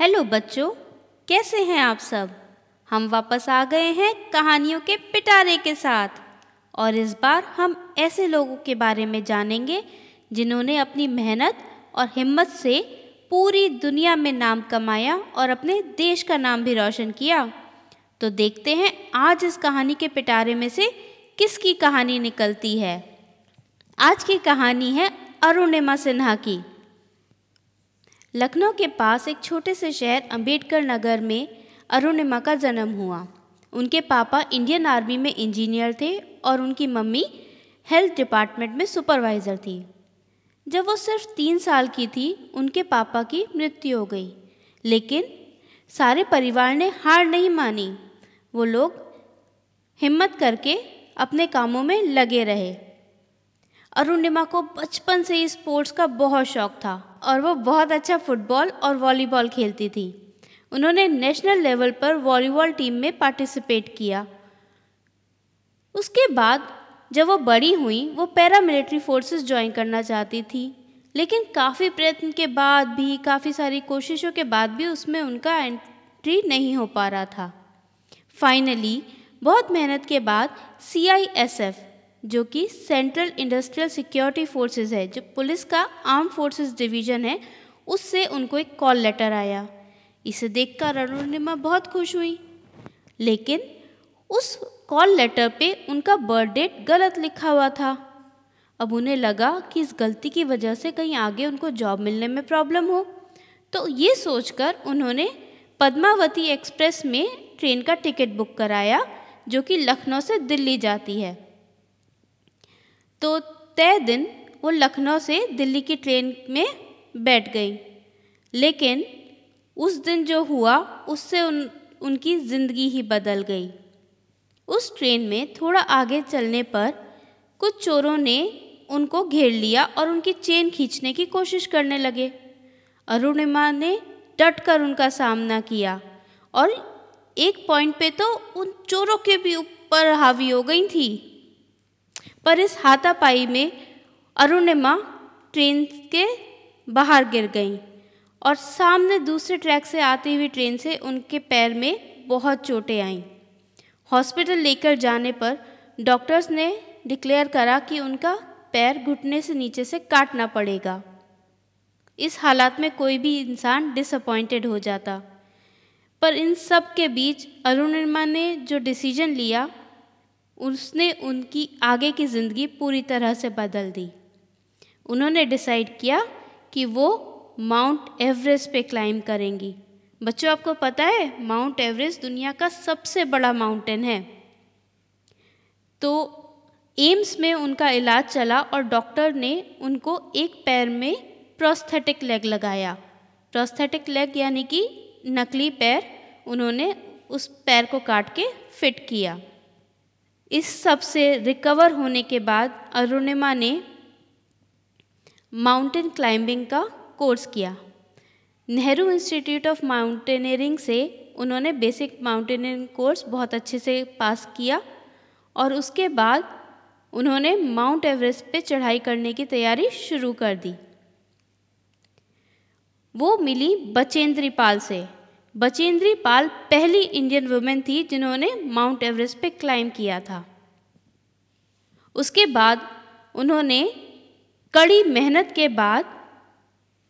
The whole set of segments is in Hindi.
हेलो बच्चों, कैसे हैं आप सब? हम वापस आ गए हैं कहानियों के पिटारे के साथ। और इस बार हम ऐसे लोगों के बारे में जानेंगे जिन्होंने अपनी मेहनत और हिम्मत से पूरी दुनिया में नाम कमाया और अपने देश का नाम भी रोशन किया। तो देखते हैं आज इस कहानी के पिटारे में से किसकी कहानी निकलती है। आज की कहानी है अरुणिमा सिन्हा की। लखनऊ के पास एक छोटे से शहर अंबेडकर नगर में अरुणिमा का जन्म हुआ। उनके पापा इंडियन आर्मी में इंजीनियर थे और उनकी मम्मी हेल्थ डिपार्टमेंट में सुपरवाइज़र थी। जब वो सिर्फ़ तीन साल की थी, उनके पापा की मृत्यु हो गई। लेकिन सारे परिवार ने हार नहीं मानी। वो लोग हिम्मत करके अपने कामों में लगे रहे। अरुणिमा को बचपन से ही स्पोर्ट्स का बहुत शौक था और वो बहुत अच्छा फुटबॉल और वॉलीबॉल खेलती थी। उन्होंने नेशनल लेवल पर वॉलीबॉल टीम में पार्टिसिपेट किया। उसके बाद जब वो बड़ी हुई, वो पैरामिलिट्री फोर्सेस ज्वाइन करना चाहती थी, लेकिन काफ़ी प्रयत्न के बाद भी, काफ़ी सारी कोशिशों के बाद भी उसमें उनका एंट्री नहीं हो पा रहा था। फाइनली, बहुत मेहनत के बाद सी आई एस एफ़ जो कि सेंट्रल इंडस्ट्रियल सिक्योरिटी फोर्सेस है, जो पुलिस का आर्म फोर्सेस डिवीज़न है, उससे उनको एक कॉल लेटर आया। इसे देखकर अरुणिमा बहुत खुश हुई। लेकिन उस कॉल लेटर पे उनका बर्थ डेट गलत लिखा हुआ था। अब उन्हें लगा कि इस गलती की वजह से कहीं आगे उनको जॉब मिलने में प्रॉब्लम हो। तो ये सोचकर उन्होंने पद्मावती एक्सप्रेस में ट्रेन का टिकट बुक कराया, जो कि लखनऊ से दिल्ली जाती है। तो तय दिन वो लखनऊ से दिल्ली की ट्रेन में बैठ गई। लेकिन उस दिन जो हुआ, उससे उन, उनकी ज़िंदगी ही बदल गई। उस ट्रेन में थोड़ा आगे चलने पर कुछ चोरों ने उनको घेर लिया और उनकी चेन खींचने की कोशिश करने लगे। अरुणिमा ने डट कर उनका सामना किया और एक पॉइंट पे तो उन चोरों के भी ऊपर हावी हो गई थी। पर इस हाथापाई में अरुणिमा ट्रेन के बाहर गिर गई और सामने दूसरे ट्रैक से आती हुई ट्रेन से उनके पैर में बहुत चोटें आईं। हॉस्पिटल लेकर जाने पर डॉक्टर्स ने डिक्लेयर करा कि उनका पैर घुटने से नीचे से काटना पड़ेगा। इस हालात में कोई भी इंसान डिसअपॉइंटेड हो जाता। पर इन सब के बीच अरुणिमा ने जो डिसीज़न लिया उसने उनकी आगे की ज़िंदगी पूरी तरह से बदल दी। उन्होंने डिसाइड किया कि वो माउंट एवरेस्ट पे क्लाइम करेंगी। बच्चों, आपको पता है माउंट एवरेस्ट दुनिया का सबसे बड़ा माउंटेन है। तो एम्स में उनका इलाज चला और डॉक्टर ने उनको एक पैर में प्रोस्थेटिक लेग लगाया। प्रोस्थेटिक लेग यानी कि नकली पैर उन्होंने उस पैर को काट के फिट किया। इस सबसे रिकवर होने के बाद अरुणिमा ने माउंटेन क्लाइंबिंग का कोर्स किया। नेहरू इंस्टीट्यूट ऑफ़ माउंटेनियरिंग से उन्होंने बेसिक माउंटेनियरिंग कोर्स बहुत अच्छे से पास किया और उसके बाद उन्होंने माउंट एवरेस्ट पे चढ़ाई करने की तैयारी शुरू कर दी। वो मिली बचेंद्री पाल से। बचेंद्री पाल पहली इंडियन वुमेन थी जिन्होंने माउंट एवरेस्ट पे क्लाइम किया था। उसके बाद उन्होंने कड़ी मेहनत के बाद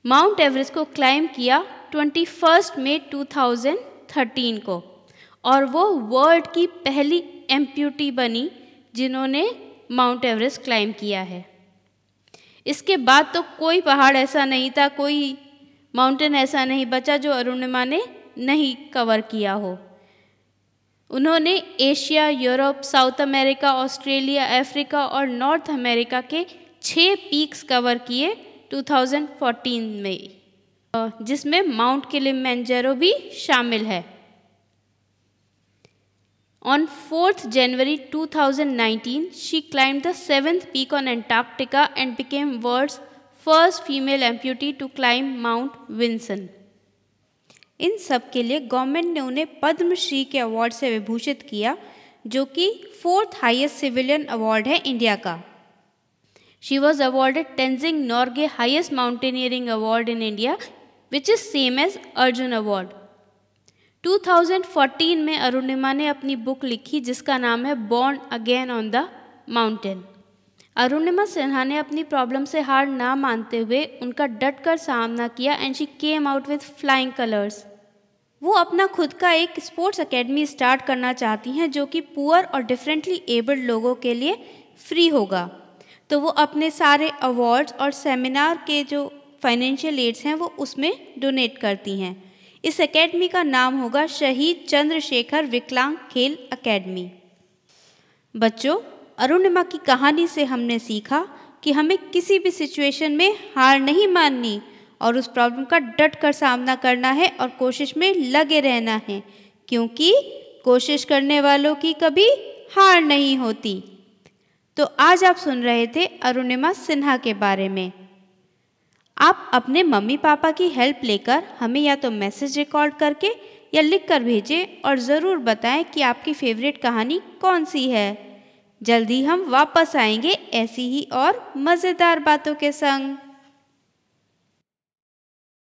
माउंट एवरेस्ट को क्लाइम किया ट्वेंटी फ़र्स्ट मे 2013 को और वो वर्ल्ड की पहली एम्प्यूटी बनी जिन्होंने माउंट एवरेस्ट क्लाइम किया है। इसके बाद तो कोई पहाड़ ऐसा नहीं था, कोई माउंटेन ऐसा नहीं बचा जो अरुणिमा ने नहीं कवर किया हो। उन्होंने Asia Europe South America Australia Africa और नॉर्थ अमेरिका के छः पीक्स कवर किए 2014 में जिसमें माउंट किलिमेंजरो भी शामिल है। On fourth January 2019, she climb the seventh peak on Antarctica and became world's first female amputee to climb Mount Vinson इन सब के लिए गवर्नमेंट ने उन्हें पद्मश्री के अवार्ड से विभूषित किया, जो कि फोर्थ हाईएस्ट सिविलियन अवार्ड है इंडिया का। She was awarded Tenzing Norgay highest mountaineering award in India which is same as Arjuna award 2014 में अरुणिमा ने अपनी बुक लिखी, जिसका नाम है born again on the mountain Arunima Sinha ने अपनी प्रॉब्लम से हार ना मानते हुए उनका डट कर सामना किया and she came out with flying colours वो अपना खुद का एक स्पोर्ट्स एकेडमी स्टार्ट करना चाहती हैं, जो कि पुअर और डिफरेंटली एबल्ड लोगों के लिए फ्री होगा। तो वो अपने सारे अवार्ड्स और सेमिनार के जो फाइनेंशियल एड्स हैं, वो उसमें डोनेट करती हैं। इस एकेडमी का नाम होगा शहीद चंद्रशेखर विकलांग खेल एकेडमी बच्चों, अरुणिमा की कहानी से हमने सीखा कि हमें किसी भी सिचुएशन में हार नहीं माननी। और उस प्रॉब्लम का डट कर सामना करना है और कोशिश में लगे रहना है, क्योंकि कोशिश करने वालों की कभी हार नहीं होती। तो आज आप सुन रहे थे अरुणिमा सिन्हा के बारे में। आप अपने मम्मी पापा की हेल्प लेकर हमें या तो मैसेज रिकॉर्ड करके या लिख कर भेजें और ज़रूर बताएँ कि आपकी फेवरेट कहानी कौन सी है। जल्दी हम वापस आएँगे ऐसी ही और मज़ेदार बातों के संग।